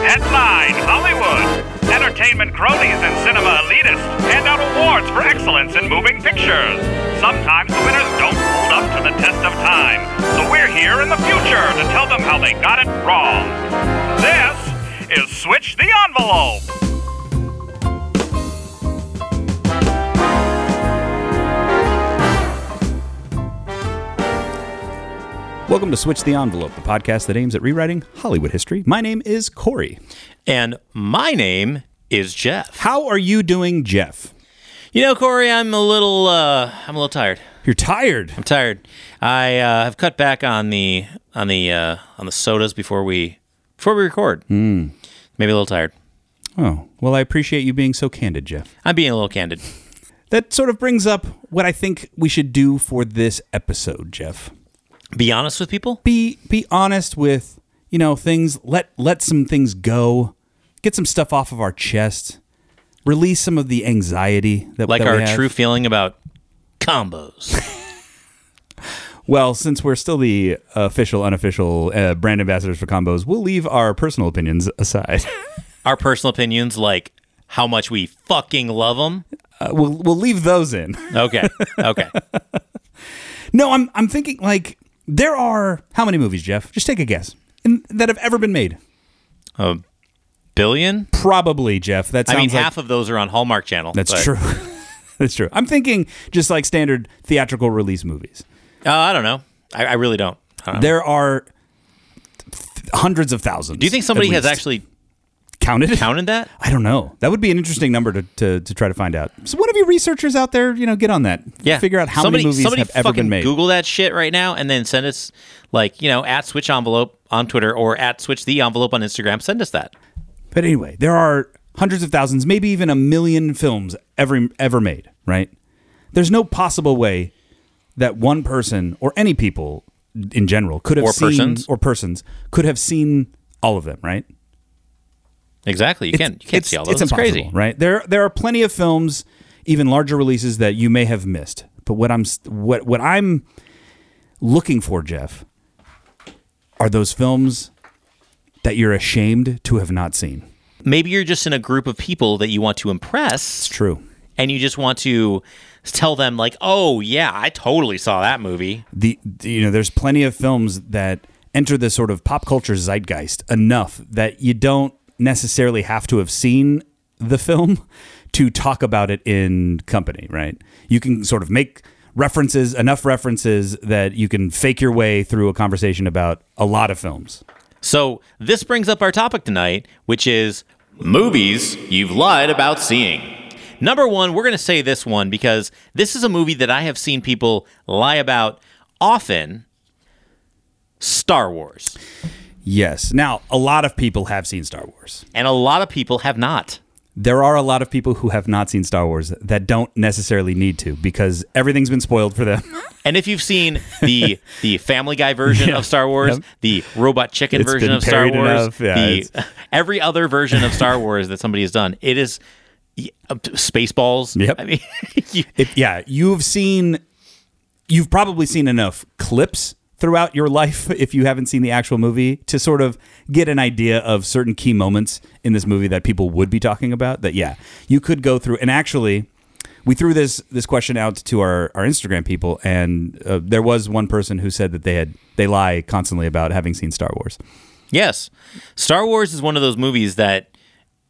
Headline Hollywood. Entertainment cronies and cinema elitists hand out awards for excellence in moving pictures. Sometimes the winners don't hold up to the test of time, so we're here in the future to tell them how they got it wrong. This is Switch the Envelope. Welcome to Switch the Envelope, the podcast that aims at rewriting Hollywood history. My name is Corey. And my name is Jeff. How are you doing, Jeff? You know, Corey, I'm a little, uh, I'm a little tired. You're tired. I'm tired. I uh, have cut back on the on the uh, on the sodas before we before we record. Mm. Maybe a little tired. Oh, well, I appreciate you being so candid, Jeff. I'm being a little candid. That sort of brings up what I think we should do for this episode, Jeff. Be honest with people. Be be honest with, you know, things let let some things go. Get some stuff off of our chest. Release some of the anxiety that Like that our true feeling about combos. Well, since we're still the official, unofficial uh, brand ambassadors for combos, we'll leave our personal opinions aside. our personal opinions, like how much we fucking love them. Uh, we'll we'll leave those in. Okay. Okay. No, I'm I'm thinking like there are how many movies, Jeff? Just take a guess. In, that have ever been made? A billion. Probably, Jeff. That I mean, like half of those are on Hallmark Channel. that's but- true. that's true. I'm thinking just like standard theatrical release movies. Uh, I don't know. I, I really don't. Don't know. There are th- hundreds of thousands. Do you think somebody has actually counted? counted that? I don't know. That would be an interesting number to, to, to try to find out. So, one of you researchers out there, you know, get on that. Yeah. Figure out how somebody, many movies somebody have ever been made. Google that shit right now and then send us like, you know, at switch envelope on Twitter or at switch the envelope on Instagram. Send us that. But anyway, there are hundreds of thousands, maybe even a million films ever ever made, right? There's no possible way that one person or any people in general could have Or seen persons. or persons could have seen all of them, right? Exactly. You can't you can't see all those. It's It's, crazy. right? There there are plenty of films, even larger releases that you may have missed. But what I'm what what I'm looking for, Jeff, are those films that you're ashamed to have not seen. Maybe you're just in a group of people that you want to impress. It's true. and you just want to tell them like, "Oh, yeah, I totally saw that movie." the, the- you know there's plenty of films that enter the sort of pop culture zeitgeist enough that you don't necessarily have to have seen the film to talk about it in company right you can sort of make references enough references that you can fake your way through a conversation about a lot of films So, this brings up our topic tonight, which is movies you've lied about seeing. Number 1, we're going to say this one because this is a movie that I have seen people lie about often. Star Wars. Yes now a lot of people have seen star wars And a lot of people have not. there are a lot of people who have not seen star wars that don't necessarily need to because everything's been spoiled for them And if you've seen the the Family Guy version Yeah. of Star Wars, Yep. the Robot Chicken It's version of Star Wars, enough. Yeah, the it's- every other version of Star Wars that somebody has done, it is uh, Spaceballs. Yep. I mean, you- if yeah, you've seen, you've probably seen enough clips throughout your life if you haven't seen the actual movie to sort of get an idea of certain key moments in this movie that people would be talking about. That yeah, you could go through and actually. We threw this this question out to our, our Instagram people, and uh, there was one person who said that they had they lie constantly about having seen Star Wars. yes, Star Wars is one of those movies that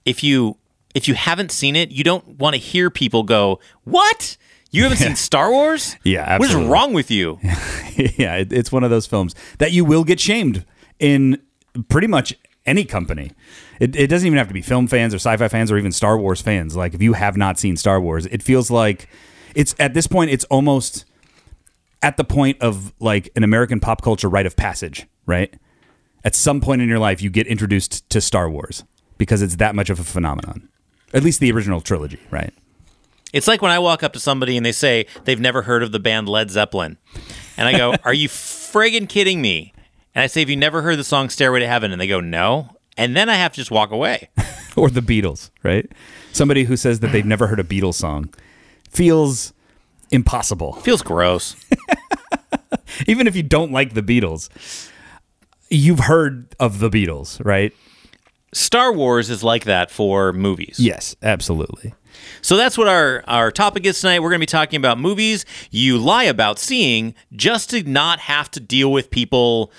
if you if you haven't seen it, you don't want to hear people go, "What? You haven't seen Star Wars? Yeah, What is wrong with you?" yeah, it, it's one of those films that you will get shamed in pretty much any company. It, it doesn't even have to be film fans or sci-fi fans or even Star Wars fans. Like if you have not seen Star Wars, it feels like it's at this point it's almost at the point of like an American pop culture rite of passage, right? At some point in your life, you get introduced to Star Wars because it's that much of a phenomenon. At least the original trilogy, right? It's like when I walk up to somebody and they say they've never heard of the band Led Zeppelin. And I go, Are you friggin' kidding me? And I say, Have you never heard the song Stairway to Heaven? And they go, No. And then I have to just walk away. or the Beatles, right? Somebody who says that they've never heard a Beatles song feels impossible. Feels gross. Even if you don't like the Beatles, you've heard of the Beatles, right? Star Wars is like that for movies. Yes, absolutely. So that's what our, our topic is tonight. We're going to be talking about movies you lie about seeing just to not have to deal with people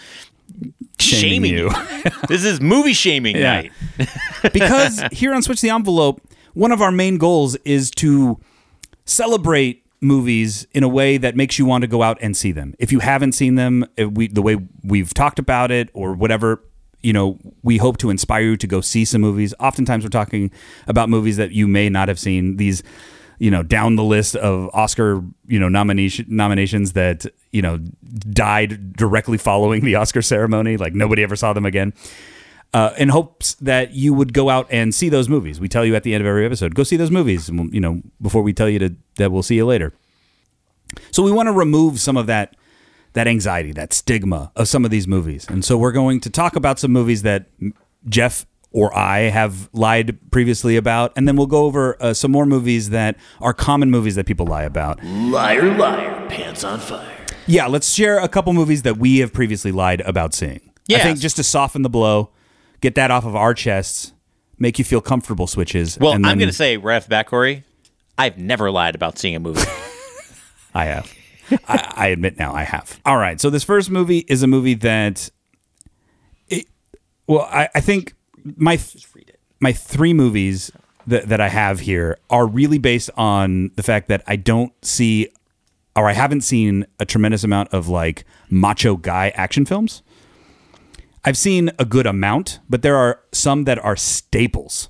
Shaming shaming, you. this is movie shaming Yeah. night. because here on Switch the Envelope, one of our main goals is to celebrate movies in a way that makes you want to go out and see them. If you haven't seen them, if we the way we've talked about it or whatever, you know, we hope to inspire you to go see some movies. Oftentimes we're talking about movies that you may not have seen. These you know, down the list of Oscar, you know, nomination nominations that, you know, died directly following the Oscar ceremony, like nobody ever saw them again uh, in hopes that you would go out and see those movies. We tell you at the end of every episode, go see those movies. You know, before we tell you to that we'll see you later. So we want to remove some of that that anxiety, that stigma of some of these movies, and so we're going to talk about some movies that Jeff or I have lied previously about, and then we'll go over uh, some more movies that are common movies that people lie about. Liar, liar, pants on fire. Yeah, let's share a couple movies that we have previously lied about seeing. I think just to soften the blow, get that off of our chests, make you feel comfortable. Switches. Well, and I'm going to say Ref off the Corey, I've never lied about seeing a movie. I have. I, I admit now I have. All right. So this first movie is a movie that, it, well, I, I think my my three movies that that I have here are really based on the fact that I don't see, or I haven't seen a tremendous amount of like macho guy action films. I've seen a good amount, but there are some that are staples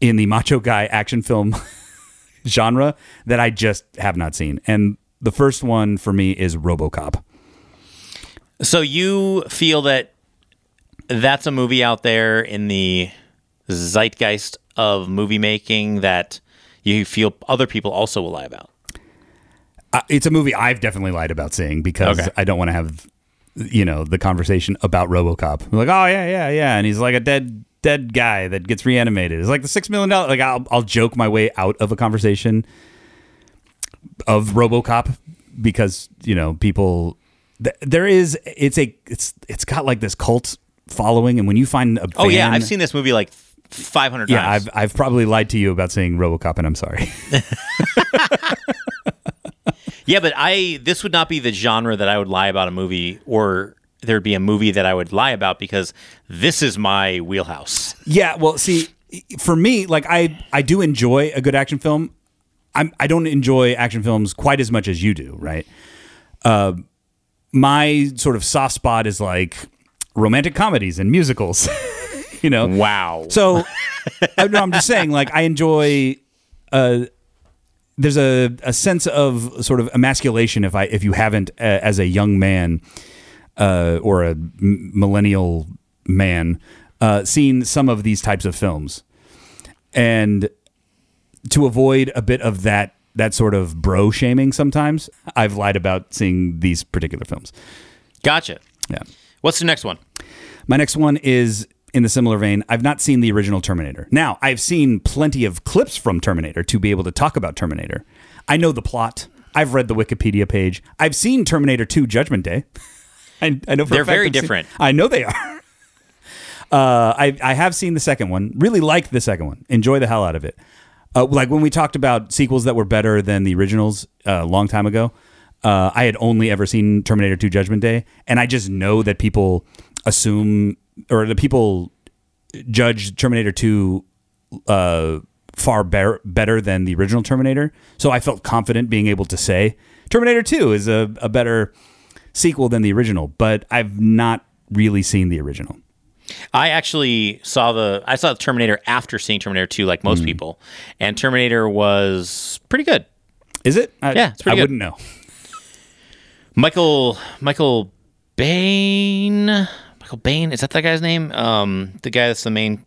in the macho guy action film genre that I just have not seen. And the first one for me is RoboCop. so you feel that that's a movie out there in the zeitgeist of movie making that you feel other people also will lie about. Uh, it's a movie I've definitely lied about seeing because Okay. I don't want to have you know the conversation about RoboCop. I'm like, oh yeah, yeah, yeah, and he's like a dead dead guy that gets reanimated. It's like the six million dollar. Like I'll I'll joke my way out of a conversation of RoboCop because you know people. th- There is it's a it's it's got like this cult following, and when you find a Oh yeah, I've seen this movie like 500 Yeah, times. I've I've probably lied to you about saying RoboCop, and I'm sorry. Yeah, but I this would not be the genre that I would lie about a movie or there'd be a movie that I would lie about because this is my wheelhouse. yeah, well, see, for me, like I I do enjoy a good action film. I'm I don't enjoy action films quite as much as you do, right? Uh, my sort of soft spot is like romantic comedies and musicals. you know, Wow. So, I, no, I'm just saying, like, I enjoy. Uh, there's a, a sense of sort of emasculation if I if you haven't uh, as a young man uh, or a m- millennial man uh, seen some of these types of films, and to avoid a bit of that that sort of bro shaming, sometimes I've lied about seeing these particular films. Gotcha. Yeah. What's the next one? My next one is in the similar vein. I've not seen the original Terminator. Now, I've seen plenty of clips from Terminator to be able to talk about Terminator. I know the plot. I've read the Wikipedia page. I've seen Terminator 2 Judgment Day. I, I know for They're fact very I've seen- different. I know they are. Uh, I, I have seen the second one. Really liked the second one. Enjoy the hell out of it. Uh, like when we talked about sequels that were better than the originals uh, a long time ago, uh, I had only ever seen Terminator 2 Judgment Day. And I just know that people assume, or the people judge Terminator 2 uh, far better better than the original Terminator. So I felt confident being able to say Terminator 2 is a, a better sequel than the original, but I've not really seen the original. I actually saw the I saw the Terminator after seeing Terminator 2 like most people. And Terminator was pretty good. Is it? I, Yeah, it's pretty I good. wouldn't know. Michael Michael Biehn Michael Biehn is that that guy's name? Um the guy that's the main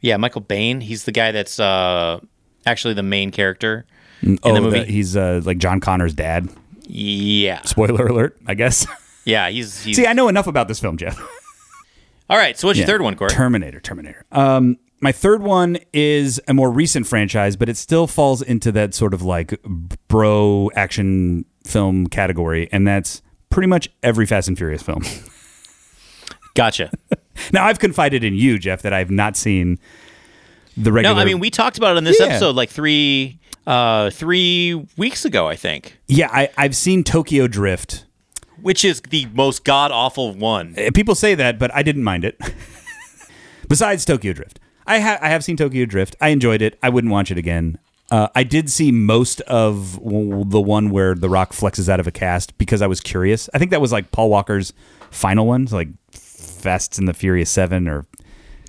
Yeah, Michael Biehn. He's the guy that's uh actually the main character in oh, the movie. that he's uh, like John Connor's dad. yeah. Spoiler alert, I guess. Yeah, he's, he's See, I know enough about this film, Jeff. All right, so what's Yeah. your third one, Corey? Terminator, Terminator. Um, my third one is a more recent franchise, but it still falls into that sort of like bro action film category, and that's pretty much every Fast and Furious film. Gotcha. Now I've confided in you, Jeff, that I've not seen the regular. No. I mean we talked about it on this Yeah. episode like three uh three weeks ago, I think. yeah, I, I've seen Tokyo Drift. Which is the most god awful one. Uh, People say that, but I didn't mind it. Besides Tokyo Drift, I have I have seen Tokyo Drift. I enjoyed it. I wouldn't watch it again. Uh, I did see most of w- the one where The Rock flexes out of a cast because I was curious. I think that was like Paul Walker's final one, so like Fast and the Furious Seven or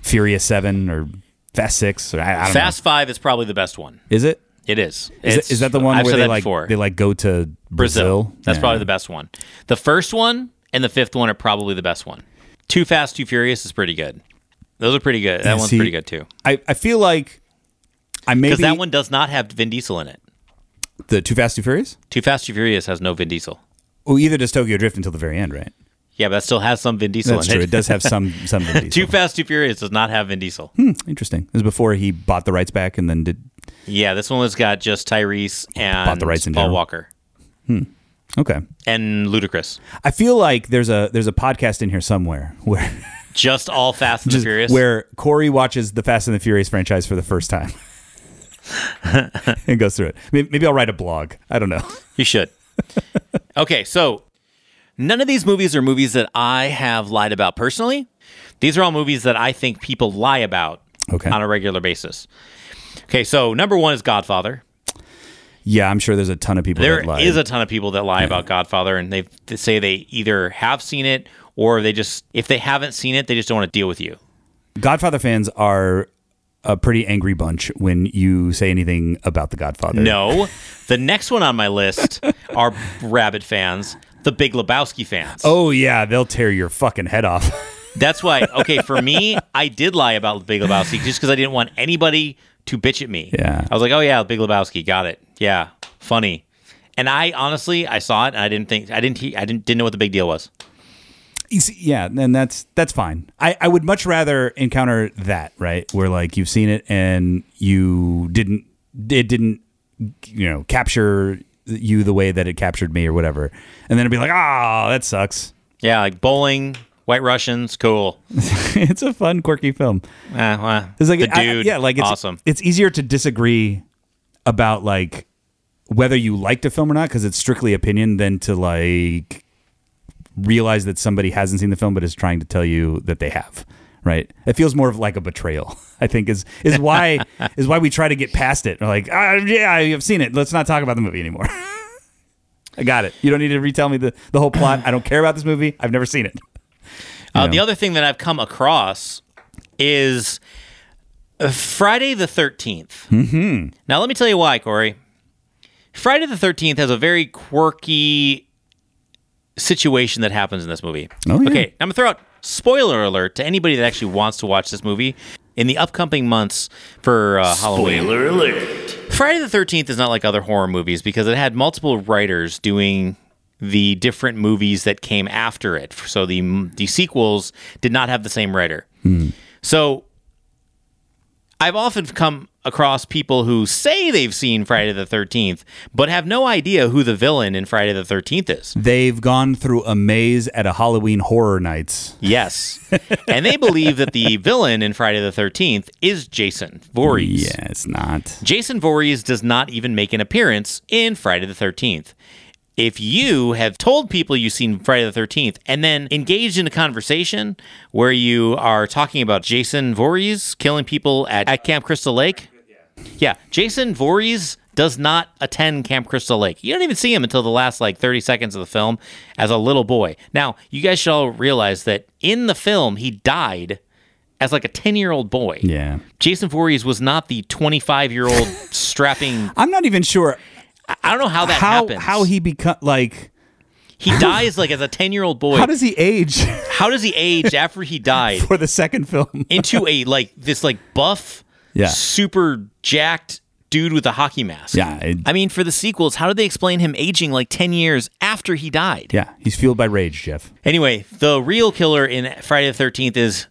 Furious Seven or Fast Six. Or I, I Fast Five is probably the best one. Is it? It is. That the one I've where they like before. they like go to Brazil? Brazil. That's Yeah. probably the best one. The first one and the fifth one are probably the best one. Too Fast, Too Furious is pretty good. Those are pretty good. That Yeah, one's see, pretty good too. I, I feel like I maybe Because that one does not have Vin Diesel in it. the Too Fast Too Furious. Too Fast, Too Furious has no Vin Diesel. Well, either does Tokyo Drift until the very end, right? Yeah, but that still has some Vin Diesel That's in true. it. It does have some some Vin Diesel. Too Fast, Too Furious does not have Vin Diesel. Hmm, Interesting. This is before he bought the rights back and then did. Yeah, this one has got just Tyrese and Bought the rights in Paul general. Walker hmm. Okay. and Ludacris. I feel like there's a there's a podcast in here somewhere where Just all Fast and the Furious. where Corey watches the Fast and the Furious franchise for the first time and goes through it. Maybe, maybe I'll write a blog. I don't know. You should. okay, so none of these movies are movies that I have lied about personally. These are all movies that I think people lie about Okay. on a regular basis. Okay, so number one is Godfather. Yeah, I'm sure there's a ton of people There that lie. is a ton of people that lie about Godfather, and they they say they either have seen it or they just, if they haven't seen it, they just don't want to deal with you. Godfather fans are a pretty angry bunch when you say anything about the Godfather. No. the next one on my list are Rabbit fans, the Big Lebowski fans. Oh yeah, they'll tear your fucking head off. That's why. Okay, for me, I did lie about Big Lebowski just because I didn't want anybody to bitch at me. Yeah. I was like, oh yeah, Big Lebowski, got it. Yeah, funny. And I honestly, I saw it and I didn't think, I didn't, he- I didn't, didn't know what the big deal was. You see- yeah, and that's that's fine. I, I would much rather encounter that, right? Where like you've seen it and you didn't it didn't you know, capture you the way that it captured me or whatever. And then it'd be like, "Oh, that sucks." Yeah, like bowling, White Russians, cool. it's a fun quirky film. Eh, well, It's like the I- I- dude, yeah, like it's awesome. It's easier to disagree about like whether you liked a film or not because it's strictly opinion than to like realize that somebody hasn't seen the film but is trying to tell you that they have. Right? It feels more of like a betrayal. I think is is why is why we try to get past it. We're like, ah, yeah, I've seen it. Let's not talk about the movie anymore. I got it. You don't need to retell me the, the whole plot. I don't care about this movie. I've never seen it. Uh, know. the other thing that I've come across is uh, Friday the 13th. Mm-hmm. Now, let me tell you why, Corey. Friday the 13th has a very quirky situation that happens in this movie. Oh, yeah. Okay, I'm going to throw out spoiler alert to anybody that actually wants to watch this movie in the upcoming months for uh, Halloween. Spoiler alert. Friday the 13th is not like other horror movies because it had multiple writers doing the different movies that came after it. So the the sequels did not have the same writer. Hmm. So I've often come across people who say they've seen Friday the 13th but have no idea who the villain in Friday the 13th is. They've gone through a maze at a Halloween horror nights. Yes. and they believe that the villain in Friday the 13th is Jason Voorhees. Yeah, it's not. Jason Voorhees does not even make an appearance in Friday the 13th. If you have told people you've seen Friday the 13th and then engaged in a conversation where you are talking about Jason Voorhees killing people at, at Camp Crystal Lake, yeah, Jason Voorhees does not attend Camp Crystal Lake. You don't even see him until the last like 30 seconds of the film as a little boy. Now, you guys should all realize that in the film, he died as like a 10 year old boy. Yeah. Jason Voorhees was not the 25 year old strapping. I'm not even sure I don't know how that how happens. how he become like he dies like as a 10 year old boy. how does he age how does he age after he died for the second film? into a like this like buff, Yeah. super jacked dude with a hockey mask? Yeah, it- I mean, for the sequels, how did they explain him aging like 10 years after he died? Yeah, he's fueled by rage, Jeff. Anyway, the real killer in Friday the 13th is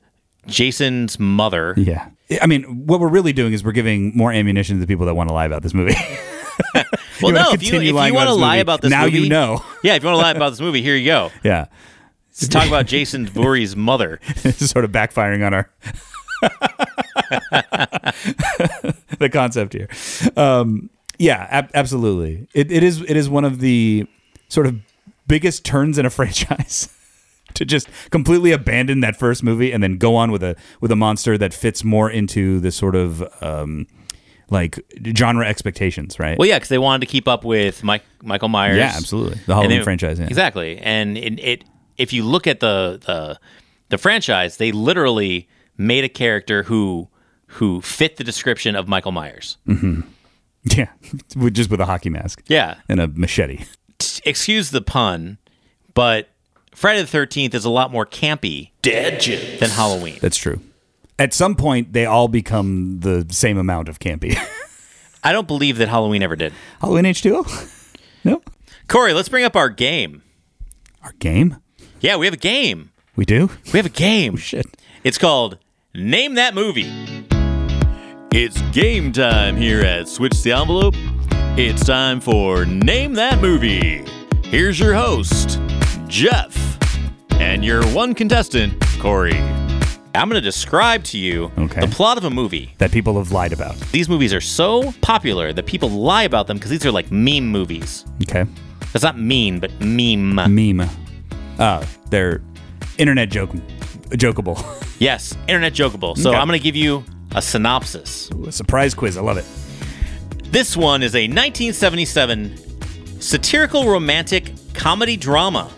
Jason's mother. Yeah. I mean, what we're really doing is we're giving more ammunition to the people that want to lie about this movie. Well, no, if you, if you want to lie about this movie, now movie, you know. Yeah, if you want to lie about this movie, here you go. yeah. Let's talk about Jason Voorhees' mother. this is sort of backfiring on our the concept here. Um, yeah, ab- absolutely. It, it is it is one of the sort of biggest turns in a franchise to just completely abandon that first movie and then go on with a with a monster that fits more into the sort of um, like genre expectations, right? Well, yeah, because they wanted to keep up with Mike, Michael Myers. Yeah, absolutely. The Halloween they- franchise. Yeah. Exactly. And it, it if you look at the, the the franchise, they literally made a character who who fit the description of Michael Myers. Mm-hmm. Yeah, with, just with a hockey mask. Yeah. and a machete. Excuse the pun, but Friday the Thirteenth is a lot more campy Dad jokes. than Halloween. That's true. At some point, they all become the same amount of campy. I don't believe that Halloween ever did. Halloween H two O. No, Corey, let's bring up our game. our game. Yeah, we have a game. We do. We have a game. Oh, shit. It's called Name That Movie. It's game time here at Switch the Envelope. It's time for Name That Movie. Here's your host, Jeff, and your one contestant, Corey. I'm going to describe to you Okay. the plot of a movie. That people have lied about. These movies are so popular that people lie about them because these are like meme movies. Okay. That's not mean, but meme. Meme. Uh, they're internet joke, jokeable. Yes, internet jokeable. So Okay. I'm going to give you a synopsis. A surprise quiz. I love it. This one is a 1977 satirical romantic comedy drama.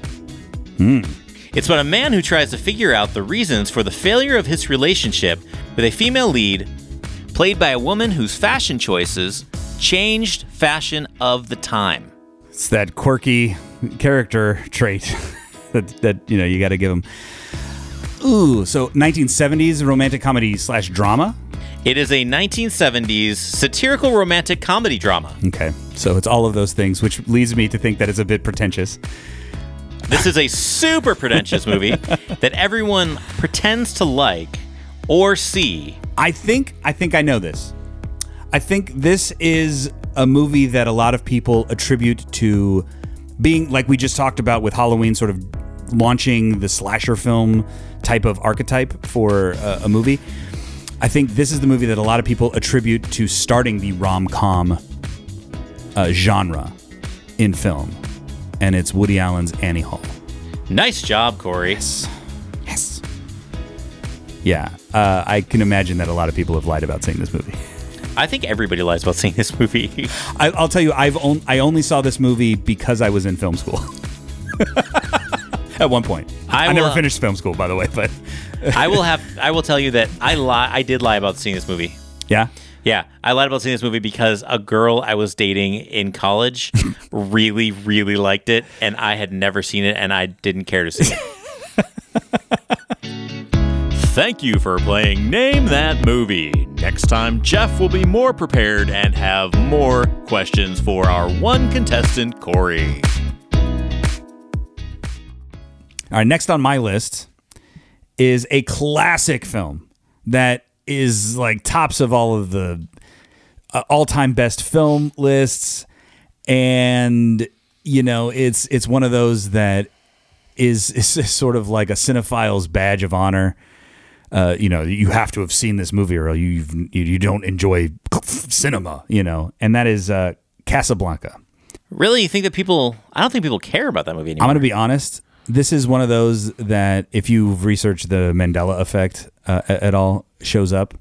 It's about a man who tries to figure out the reasons for the failure of his relationship with a female lead, played by a woman whose fashion choices changed fashion of the time. It's that quirky character trait that that you know you got to give him. Ooh, so 1970s romantic comedy slash drama. It is a 1970s satirical romantic comedy drama. Okay, so it's all of those things, which leads me to think that it's a bit pretentious. This is a super pretentious movie that everyone pretends to like or see. I think I think I know this. I think this is a movie that a lot of people attribute to being like we just talked about with Halloween sort of launching the slasher film type of archetype for a, a movie. I think this is the movie that a lot of people attribute to starting the rom-com uh, genre in film. And it's Woody Allen's Annie Hall. Nice job, Corey. Yes. Yeah, uh, I can imagine that a lot of people have lied about seeing this movie. I think everybody lies about seeing this movie. I, I'll tell you, I've on, I only saw this movie because I was in film school. At one point, I I, never finished film school, by the way. But I will have I will tell you that I lie I did lie about seeing this movie. yeah, Yeah, I lied about seeing this movie because a girl I was dating in college really, really liked it, and I had never seen it, and I didn't care to see it. Thank you for playing Name That Movie. Next time, Jeff will be more prepared and have more questions for our one contestant, Corey. All right, next on my list is a classic film that is like tops of all of the uh, all-time best film lists and you know, it's it's one of those that is is sort of like a cinephile's badge of honor. Uh, you know, you have to have seen this movie or you you don't enjoy cinema, you know. And that is uh Casablanca. really, you think that people? I don't think people care about that movie I'm going to be honest. This is one of those that if you've researched the Mandela effect uh, at all shows up.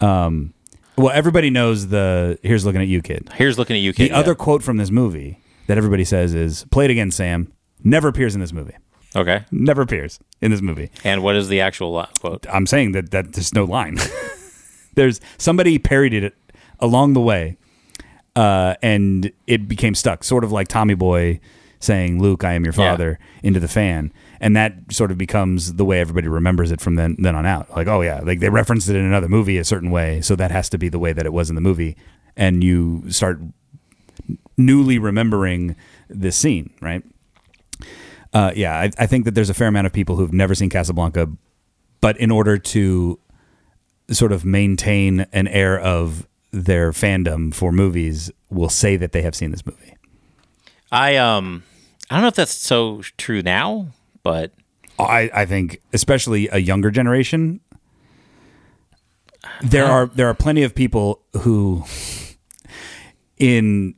Um, well, everybody knows the here's looking at you, kid. Here's looking at you, kid. The kid. other quote from this movie that everybody says is "Play it again, Sam." Never appears in this movie. okay. Never appears in this movie. And what is the actual quote? I'm saying that that there's no line. there's somebody parodied it along the way, uh, and it became stuck, sort of like Tommy Boy saying, "Luke, I am your Yeah. father," into the fan, and that sort of becomes the way everybody remembers it from then then on out. Like, oh yeah, like they referenced it in another movie a certain way, so that has to be the way that it was in the movie, and you start newly remembering this scene, right? Uh, yeah, I, I think that there's a fair amount of people who've never seen Casablanca, but in order to sort of maintain an air of their fandom for movies, will say that they have seen this movie. I um, I don't know if that's so true now, but I, I think especially a younger generation. There are there are plenty of people who, in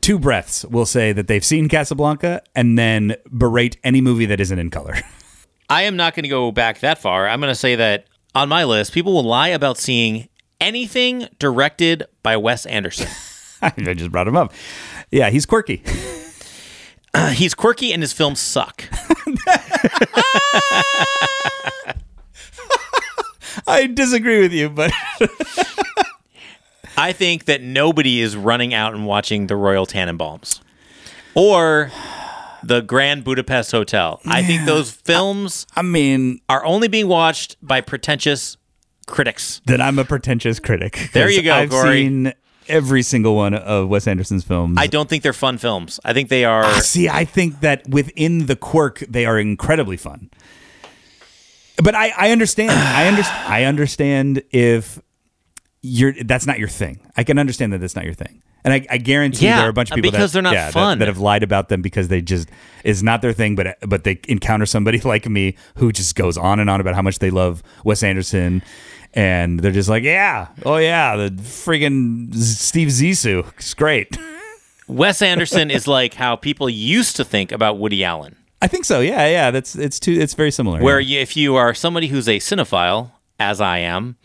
two breaths, will say that they've seen Casablanca and then berate any movie that isn't in color. I am not going to go back that far. I'm going to say that on my list, people will lie about seeing anything directed by Wes Anderson. I just brought him up. Yeah, he's quirky. He's quirky and his films suck. I disagree with you, but I think that nobody is running out and watching the Royal Tenenbaums or the Grand Budapest Hotel. I think those films I mean are only being watched by pretentious critics. that I'm a pretentious critic. There 'cause you go, I've Corey. seen every single one of Wes Anderson's films. I don't think they're fun films. I think they are. Ah, see, I think that within the quirk, they are incredibly fun. But I, I understand. I understand. I understand if you're that's not your thing. I can understand that that's not your thing. And I, I guarantee Yeah, there are a bunch of people because that, they're not yeah, that- fun. That, have lied about them because they just is not their thing. But but they encounter somebody like me who just goes on and on about how much they love Wes Anderson, and they're just like, yeah, oh yeah, the friggin' Steve Zissou, it's great. Wes Anderson is like how people used to think about Woody Allen. I think so. Yeah, yeah. That's it's too. It's very similar. Where yeah. you, if you are somebody who's a cinephile, as I am,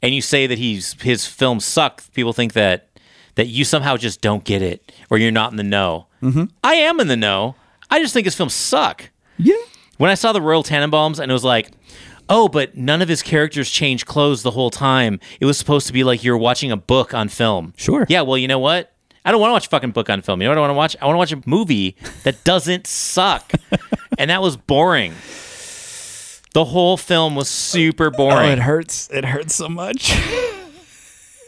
and you say that he's his films suck, people think that that you somehow just don't get it or you're not in the know. Mm-hmm. I am in the know. I just think his films suck. yeah. When I saw the Royal Tenenbaums and it was like, oh, but none of his characters change clothes the whole time. It was supposed to be like you're watching a book on film. Sure. Yeah, well, you know what? I don't want to watch a fucking book on film. You know what I want to watch? I want to watch a movie that doesn't suck. and that was boring. The whole film was super Oh, boring. it hurts. It hurts so much.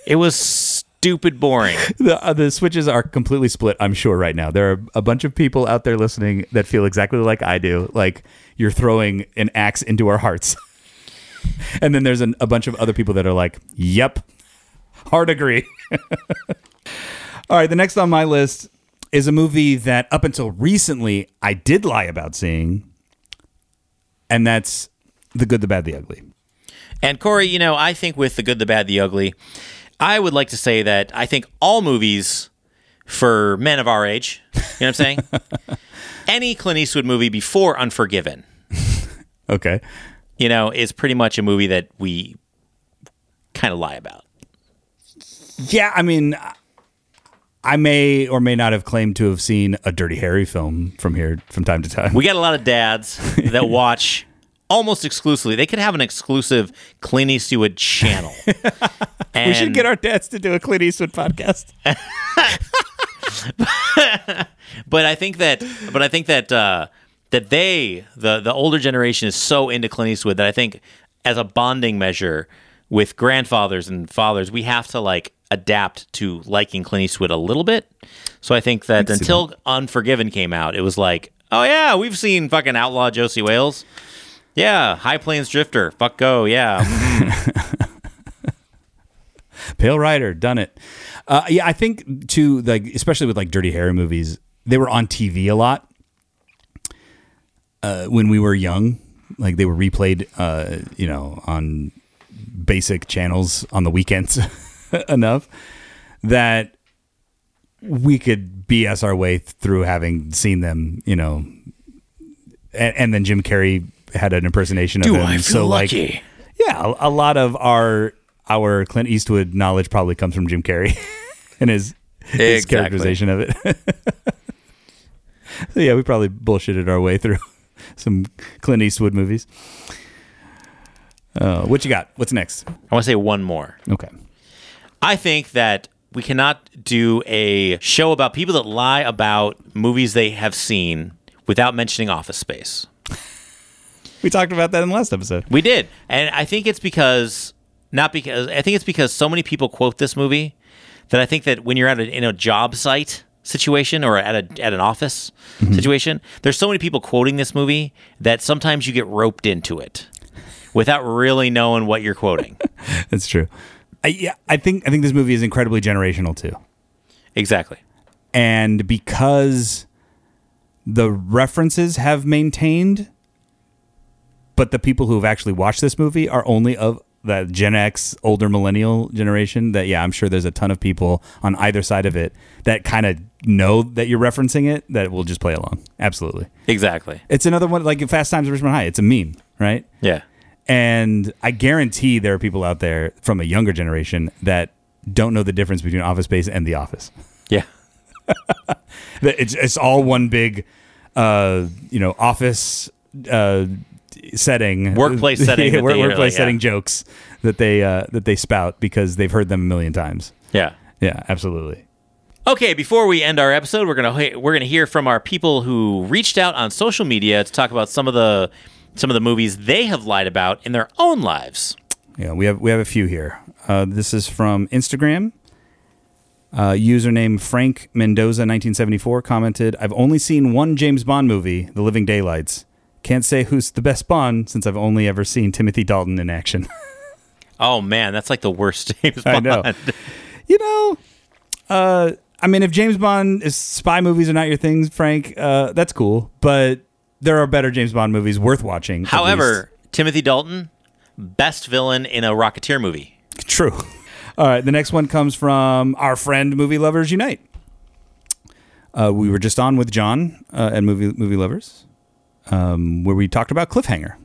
it was stupid boring. the uh, the switches are completely split. I'm sure right now there are a bunch of people out there listening that feel exactly like I do. Like you're throwing an axe into our hearts. and then there's an, a bunch of other people that are like, "Yep, hard agree." All right, the next on my list is a movie that up until recently I did lie about seeing, and that's The Good, the Bad, the Ugly. And Corey, you know, I think with the good, the bad, the ugly, I would like to say that I think all movies for men of our age, you know what I'm saying? Any Clint Eastwood movie before Unforgiven, Okay. you know, is pretty much a movie that we kind of lie about. Yeah, I mean, I may or may not have claimed to have seen a Dirty Harry film from here from time to time. We got a lot of dads that watch almost exclusively. They could have an exclusive Clint Eastwood channel. We should get our dads to do a Clint Eastwood podcast. but I think that, but I think that uh, that they, the the older generation, is so into Clint Eastwood that I think, as a bonding measure with grandfathers and fathers, we have to like adapt to liking Clint Eastwood a little bit. So I think that until Unforgiven came out, it was like, oh yeah, we've seen fucking Outlaw Josey Wales. Yeah, High Plains Drifter. Fuck go. Yeah. Pale Rider, done it. Uh, yeah, I think too, like especially with like Dirty Harry movies, they were on TV a lot uh, when we were young. Like they were replayed, uh, you know, on basic channels on the weekends enough that we could BS our way through having seen them, you know. And, and then Jim Carrey had an impersonation of him. so like, yeah, a, a lot of our our Clint Eastwood knowledge probably comes from Jim Carrey and his his Exactly. characterization of it. so yeah, we probably bullshitted our way through some Clint Eastwood movies. Uh, what you got? What's next? I want to say one more. Okay. I think that we cannot do a show about people that lie about movies they have seen without mentioning Office Space. We talked about that in the last episode. We did. And I think it's because not because I think it's because so many people quote this movie that I think that when you're at a, in a job site situation or at a at an office mm-hmm. situation, there's so many people quoting this movie that sometimes you get roped into it without really knowing what you're quoting. That's true. I, yeah, I think I think this movie is incredibly generational too. exactly. and because the references have maintained but the people who have actually watched this movie are only of that Gen X, older millennial generation. That yeah, I'm sure there's a ton of people on either side of it that kind of know that you're referencing it that will just play along. Absolutely, Exactly. it's another one like Fast Times at Ridgemont High. It's a meme, right? Yeah. And I guarantee there are people out there from a younger generation that don't know the difference between Office Space and The Office. Yeah. It's it's all one big, uh, you know, office uh, setting, Workplace setting Work- workplace like, setting yeah. jokes that they uh, that they spout because they've heard them a million times. Yeah. Yeah, absolutely. Okay, before we end our episode, we're gonna we're gonna hear from our people who reached out on social media to talk about some of the some of the movies they have lied about in their own lives. Yeah, we have we have a few here. Uh, this is from Instagram. Uh, username Frank Mendoza 1974 commented, "I've only seen one James Bond movie, The Living Daylights. Can't say who's the best Bond since I've only ever seen Timothy Dalton in action." Oh man, that's like the worst James I Bond. know. you know, uh, I mean, if James Bond is spy movies are not your things, Frank, uh, that's cool. But there are better James Bond movies worth watching. However, Timothy Dalton, best villain in a Rocketeer movie. true. All right, the next one comes from our friend Movie Lovers Unite. Uh, we were just on with John uh, and Movie Movie Lovers, um, where we talked about Cliffhanger.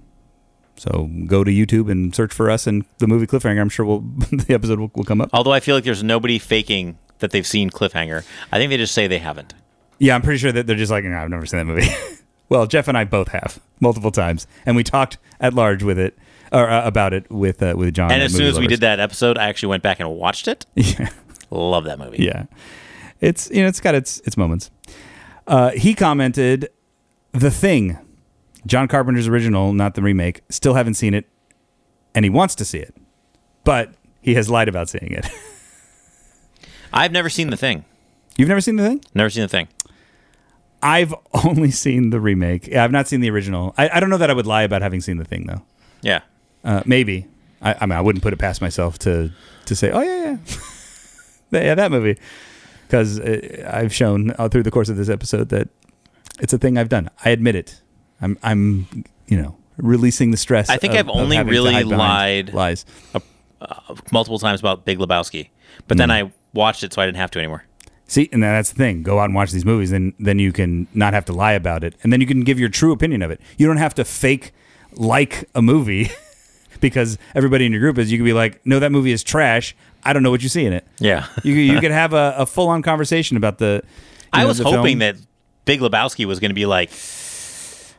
So go to YouTube and search for us and the movie Cliffhanger. I'm sure we'll, the episode will, will come up. Although I feel like there's nobody faking that they've seen Cliffhanger. I think they just say they haven't. Yeah, I'm pretty sure that they're just like, no, I've never seen that movie. well, Jeff and I both have multiple times, and we talked at large with it or uh, about it with uh, with John. And as soon as we did that episode, I actually went back and watched it. yeah, Love that movie. yeah, it's you know it's got its its moments. Uh, he commented, "The Thing, John Carpenter's original, not the remake. Still haven't seen it, and he wants to see it, but he has lied about seeing it. I've never seen the thing. You've never seen The Thing? Never seen the thing. I've only seen the remake. Yeah, I've not seen the original. I, I don't know that I would lie about having seen the thing though. Yeah. Uh, maybe. I, I mean, I wouldn't put it past myself to to say, oh yeah, yeah, That- yeah, that movie, because I've shown uh, through the course of this episode that it's a thing I've done. I admit it. I'm I'm you know releasing the stress. I think of- I've only really lied- lies. Multiple times about Big Lebowski. But then mm. I watched it so I didn't have to anymore. See, and that's the thing. Go out and watch these movies, and then you can not have to lie about it, and then you can give your true opinion of it. You don't have to fake like a movie because everybody in your group is. You can be like, "No, that movie is trash. I don't know what you see in it." Yeah. You you could have a, a full on conversation about the. I know, was the hoping film. that Big Lebowski was going to be like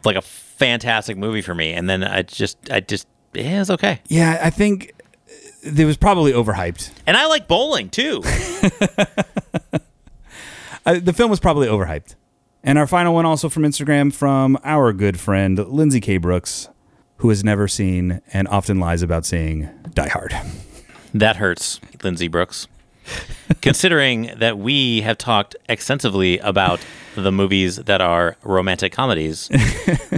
like a fantastic movie for me and then I just I just yeah, it was okay. Yeah, I think it was probably overhyped. And I like bowling too. Uh, the film was probably overhyped. And our final one, also from Instagram, from our good friend Lindsay K. Brooks, who has never seen and often lies about seeing Die Hard. that hurts, Lindsay Brooks. Considering that we have talked extensively about the movies that are romantic comedies,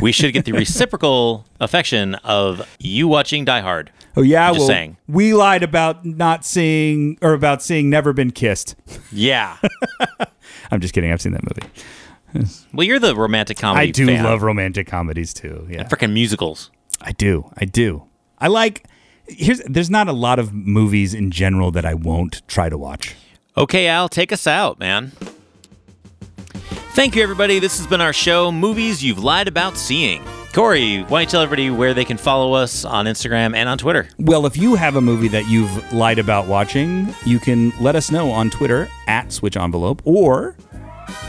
we should get the reciprocal affection of you watching Die Hard. Oh yeah, Just well, saying. we lied about not seeing or about seeing Never Been Kissed. Yeah. I'm just kidding. I've seen that movie. well, you're the romantic comedy I do fan. love romantic comedies too. Yeah, freaking musicals. I do. I do. I like. Here's. There's not a lot of movies in general that I won't try to watch. Okay, Al, take us out, man. Thank you, everybody. This has been our show, Movies You've Lied About Seeing. Corey, why don't you tell everybody where they can follow us on Instagram and on Twitter? Well, if you have a movie that you've lied about watching, you can let us know on Twitter at Switch Envelope, or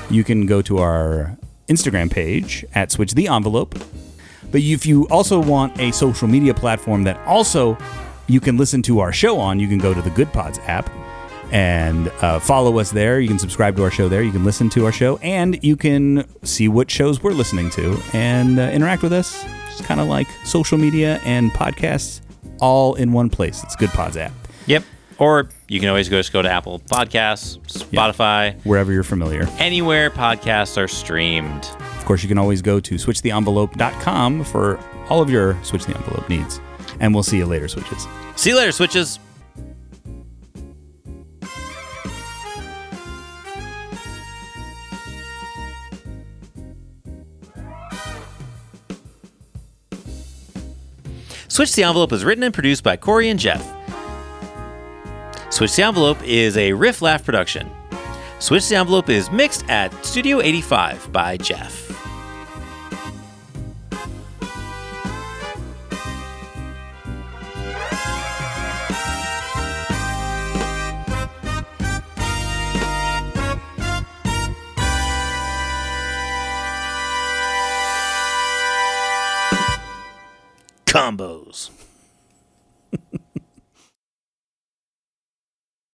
you can go to our Instagram page at Switch the Envelope. But if you also want a social media platform that also you can listen to our show on, you can go to the Good Pods app and uh, follow us there. You can subscribe to our show there. You can listen to our show, and you can see what shows we're listening to and uh, interact with us. It's kind of like social media and podcasts all in one place. It's Good Pods app, Yep. Or you can always go just go to Apple Podcasts, Spotify, wherever you're familiar. anywhere podcasts are streamed. Of course, you can always go to switchtheenvelope.com for all of your Switch the Envelope needs. And we'll see you later, Switches. See you later, switches. Switch the Envelope is written and produced by Corey and Jeff. Switch the Envelope is a Riff Laugh production. Switch the Envelope is mixed at Studio 85 by Jeff. Combo.